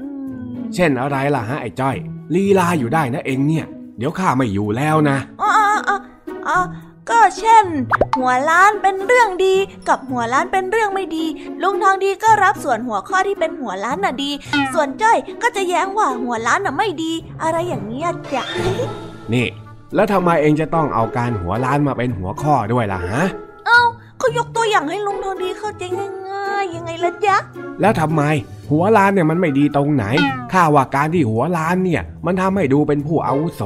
[SPEAKER 1] อืม
[SPEAKER 5] เช่นอะไรล่ะฮะไอ้จ้อย ลีลาอยู่ได้นะเองเนี่ย เดี๋ยวข้าไม่อยู่แล้วนะ
[SPEAKER 1] อ๋ออ๋ออ๋อ ก็เช่น หัวล้านเป็นเรื่องดีกับหัวล้านเป็นเรื่องไม่ดี ลุงทองดีก็รับส่วนหัวข้อที่เป็นหัวล้านน่ะดี ส่วนจ้อยก็จะแย้งว่าหัวล้านน่ะไม่ดี อะไรอย่างเงี้ยจ้ะ
[SPEAKER 5] นี่ แล้วทำไมเองจะต้องเอาการหัวล้านมาเป็นหัวข้อด้วยล่ะฮะ
[SPEAKER 1] เอ้าก็ยกตัวอย่างให้ลุงทองดีเข้าใจง่ายๆยังไงล่ะจ๊ะ
[SPEAKER 5] แล้วทำไม หัวล้านเนี่ยมันไม่ดีตรงไหนข้าว่าการที่หัวล้านเนี่ย มันทำให้ดูเป็นผู้อาวุโส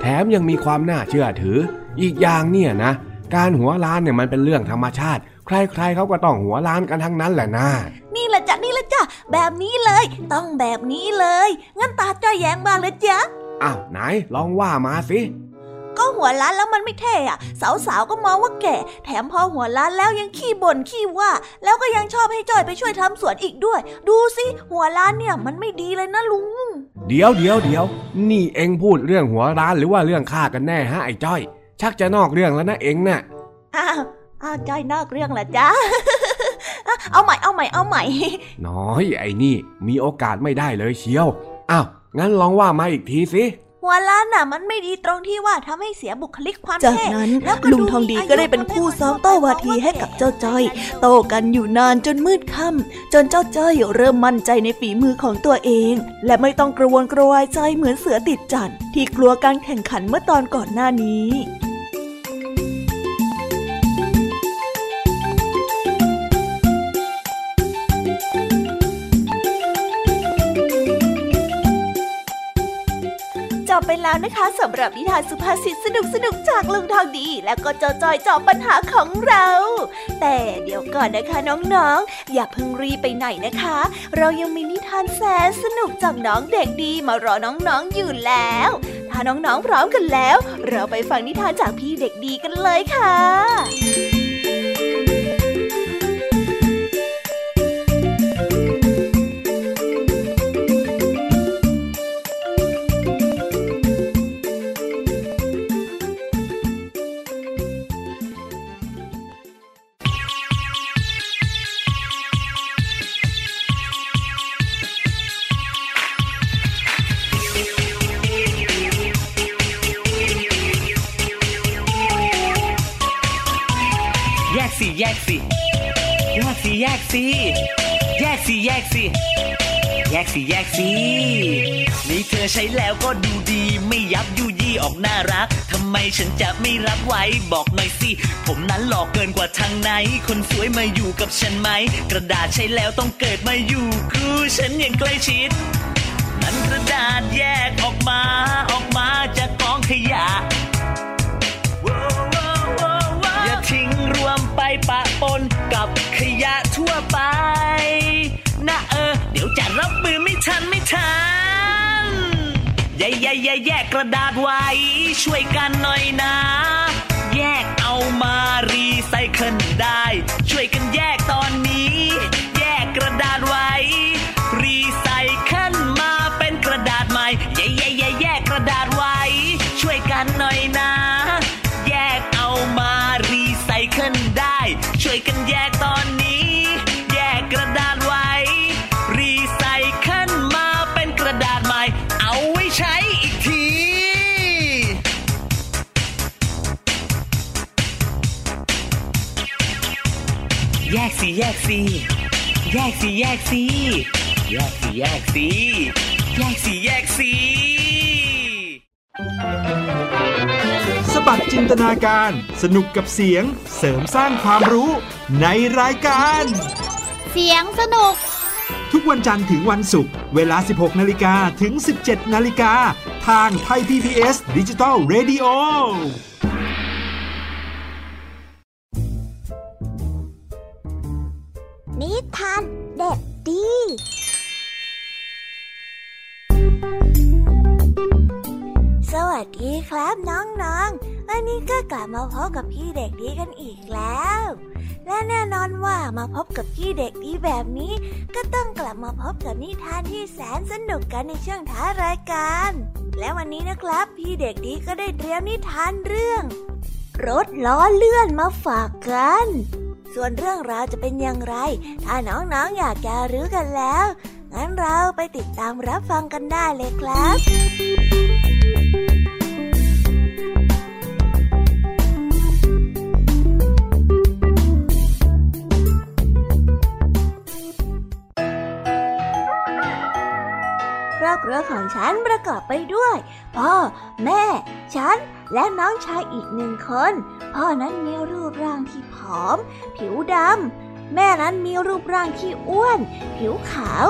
[SPEAKER 5] แถมยังมีความน่าเชื่อถือ อีกอย่างเนี่ยนะ การหัวล้านเนี่ยมันเป็นเรื่องธรรมชาติ ใครๆเขาก็ต้องหัวล้านกันทั้งนั้นแหละนะ
[SPEAKER 1] นี่แหละจ้ะนี่แหละจ้ะแบบนี้เลย ต้องแบบนี้เลย งั้นตาจ้อยแย้งบ้างเลยจ๊ะ
[SPEAKER 5] อ้าวไหนลองว่ามาสิ
[SPEAKER 1] ก็หัวล้านแล้วมันไม่เท่อะสาวๆก็มองว่าแก่ แถมพอหัวล้านแล้วยังขี้บ่นขี้ว่า แล้วก็ยังชอบให้จอยไปช่วยทำสวนอีกด้วย ดูสิหัวล้านเนี่ยมันไม่ดีเลยนะลุง
[SPEAKER 5] เดี๋ยวเดี๋ยวเดี๋ยวนี่เองพูดเรื่องหัวร้านหรือว่าเรื่องข้ากันแน่ฮะไอ้จ้อย ชักจะนอกเรื่องแล้วนะเองน่ะ
[SPEAKER 1] อ้าวอ้าวจอยนอกเรื่องละจ้าเอาใหม่เอาใหม่เอาใหม่
[SPEAKER 5] น้อยไอ้นี่ มีโอกาสไม่ได้เลยเชียวอ้าวงั้นลองว่ามาอีกทีสิ
[SPEAKER 1] หัวล้านน่ะมันไม่ดีตรงที่ว่าทำให้เสียบุคลิกความ
[SPEAKER 7] จาก
[SPEAKER 1] เท่
[SPEAKER 7] นั้น
[SPEAKER 1] แล้วก็
[SPEAKER 7] ลุงทองดีก็ได้เป็นคู่ซ้อมโต้วาทีให้กับเจ้าจ้อย โต้กันอยู่นานจนมืดค่ำจนเจ้าจ้อยเริ่มมั่นใจในฝีมือของตัวเอง และไม่ต้องกระวนกระวายใจเหมือนเสือติดจันที่กลัวการแข่งขันเมื่อตอนก่อนหน้านี้ ไปแล้วนะคะสำหรับนิทานสุภาษิตสนุกสนุกจากลุงทองดี และก็เจ้าจอยจอบปัญหาของเรา แต่เดี๋ยวก่อนนะคะน้องๆอย่าเพิ่งรีไปไหนนะคะ เรายังมีนิทานแสนสนุกจากน้องเด็กดีมารอน้องๆอยู่แล้ว ถ้าน้องๆพร้อมกันแล้ว เราไปฟังนิทานจากพี่เด็กดีกันเลยค่ะ
[SPEAKER 8] ใช้แล้วก็ดูดี ไม่ยับยุยี่ออกน่ารักทำไมฉันจะไม่รับไว้บอกหน่อยสิ ผมนั้นหลอกเกินกว่าทางไหน คนสวยมาอยู่กับฉันไหม กระดาษใช้แล้วต้องเกิดมาอยู่คู่ฉันอย่างใกล้ชิด นั้นกระดาษแยกออกมา ออกมาจากกองขยะอย่าทิ้งรวมไปปะปน แย่แย่แย่แยกกระดาษไว้ ช่วยกันหน่อยนะ แยกเอามารีไซเคิลได้ ช่วยกันแยก ยกสิแยกสิแยกสิแยกสิแยกสิแยกสิแยกสิแยกสิ
[SPEAKER 3] สบัดจินตนาการสนุกกับเสียงเสริมสร้างความรู้ในรายการ
[SPEAKER 9] เสียงสนุก
[SPEAKER 3] ทุกวันจันทร์ถึงวันศุกร์เวลา 16 นาฬิกาถึง 17 นาฬิกา ทางไทย PPS ดิจิตอล Radio
[SPEAKER 7] นิทานเด็ดดีสวัสดีครับน้องๆ วันนี้ก็กลับมาพบกับพี่เด็กดีกันอีกแล้ว และแน่นอนว่ามาพบกับพี่เด็กดีแบบนี้ ก็ต้องกลับมาพบกับนิทานที่แสนสนุกกันในช่วงท้ายรายการ และวันนี้นะครับ พี่เด็กดีก็ได้เตรียมนิทานเรื่อง รถล้อเลื่อนมาฝากกัน ส่วนเรื่องราวจะเป็นอย่างไร ถ้าน้องๆออยากจะรู้กันแล้ว งั้นเราไปติดตามรับฟังกันได้เลยครับ รอบครัวของฉันประกอบไปด้วย พ่อ แม่ ฉัน และน้องชายอีกหนึ่งคน พ่อนั้นมีรูปร่างที่ผอม ผิวดำแม่นั้นมีรูปร่างที่อ้วน ผิวขาว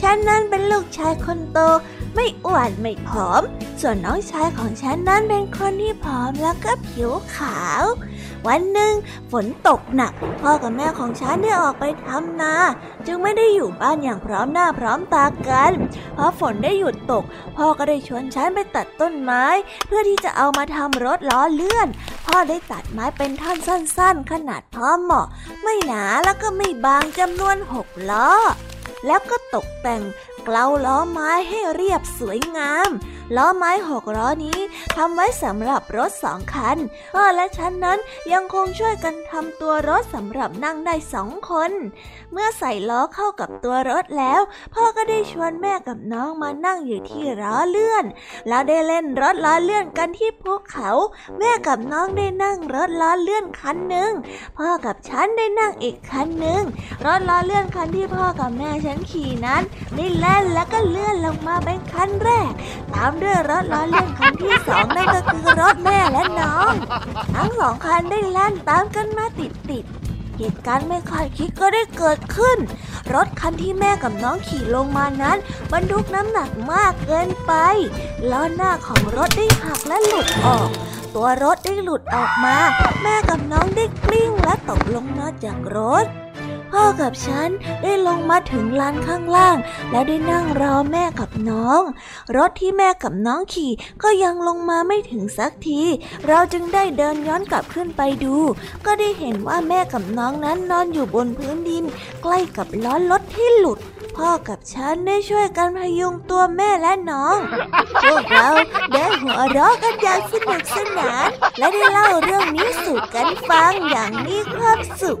[SPEAKER 7] ฉันนั้นเป็นลูกชายคนโต ไม่อ้วนไม่ผอม ส่วนน้องชายของฉันนั้นเป็นคนที่ผอมแล้วก็ผิวขาว วันหนึ่งฝนตกหนัก พ่อกับแม่ของฉันได้ออกไปทำนา จึงไม่ได้อยู่บ้านอย่างพร้อมหน้าพร้อมตากันพอฝนได้หยุดตก พ่อก็ได้ชวนฉันไปตัดต้นไม้ เพื่อที่จะเอามาทำรถล้อเลื่อน พ่อได้ตัดไม้เป็นท่อนสั้น ๆ ขนาดพอเหมาะ ไม่หนาแล้วก็ไม่บางจำนวนหกล้อ แล้วก็ตกแต่งเกลาล้อไม้ให้เรียบสวยงาม ล้อไม้หกล้อนี้ทำไว้สำหรับรถสองคันพ่อและฉันนั้นยังคงช่วยกันทำตัวรถสำหรับนั่งได้สองคน เมื่อใส่ล้อเข้ากับตัวรถแล้ว พ่อก็ได้ชวนแม่กับน้องมานั่งอยู่ที่ล้อเลื่อน แล้วได้เล่นรถล้อเลื่อนกันที่ภูเขา แม่กับน้องได้นั่งรถล้อเลื่อนคันหนึ่งพ่อกับฉันได้นั่งอีกคันหนึ่งรถล้อเลื่อนคันที่พ่อกับแม่ฉันขี่นั้นได้แล่นแล้วก็เลื่อนลงมาเป็นคันแรก ตามด้วยรถล้อเลื่อนคันที่สองนั่นก็คือรถแม่และน้อง ทั้งสองคันได้แล่นตามกันมาติดติด เหตุการณ์ไม่คาดคิดก็ได้เกิดขึ้น รถคันที่แม่กับน้องขี่ลงมานั้น บรรทุกน้ำหนักมากเกินไปล้อหน้าของรถได้หักและหลุดออก ตัวรถได้หลุดออกมา แม่กับน้องได้กลิ้งและตกลงมาจากรถ พ่อกับฉันได้ลงมาถึงลานข้างล่าง แล้วได้นั่งรอแม่กับน้อง รถที่แม่กับน้องขี่ก็ยังลงมาไม่ถึงสักที เราจึงได้เดินย้อนกลับขึ้นไปดู ก็ได้เห็นว่าแม่กับน้องนั้นนอนอยู่บนพื้นดิน ใกล้กับล้อรถที่หลุดพ่อกับฉันได้ช่วยกันพยุงตัวแม่และน้อง พวกเราได้หัวเราะกันอย่างสนุกสนาน และได้เล่าเรื่องนี้สู่กันฟังอย่างมีความสุข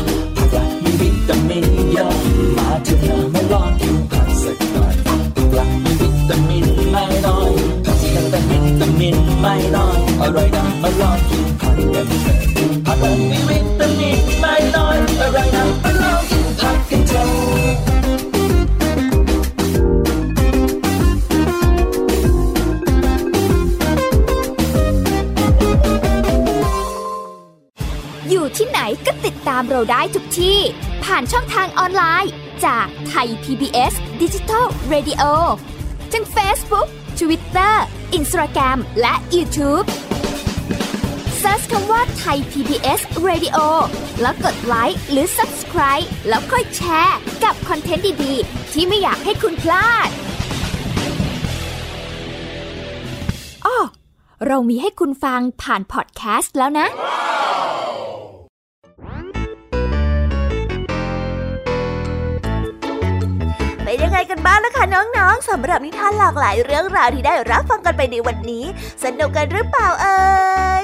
[SPEAKER 10] มินไม่นอนอร่อยนะมาลองกินผักกันเถอะผักมันมีวิตามินไม่นอนอร่อยนะมาลองกินผักกันเถอะ
[SPEAKER 6] ที่ไหนก็ติดตามเราได้ทุกที่ ผ่านช่องทางออนไลน์ จากไทย PBS Digital Radio ทั้ง Facebook Twitter Instagram และ YouTube เซิร์ชคำว่าไทย PBS Radio แล้วกดไลค์หรือ Subscribe แล้วค่อยแชร์กับคอนเทนต์ดี ๆ ที่ไม่อยากให้คุณพลาดอ้อเรามีให้คุณฟังผ่านพอดแคสต์แล้วนะ
[SPEAKER 7] เป็นยังไงกันบ้างนะคะน้องๆสำหรับนิทานหลากหลายเรื่องราวที่ได้รับฟังกันไปในวันนี้ สนุกกันหรือเปล่าเอ่ย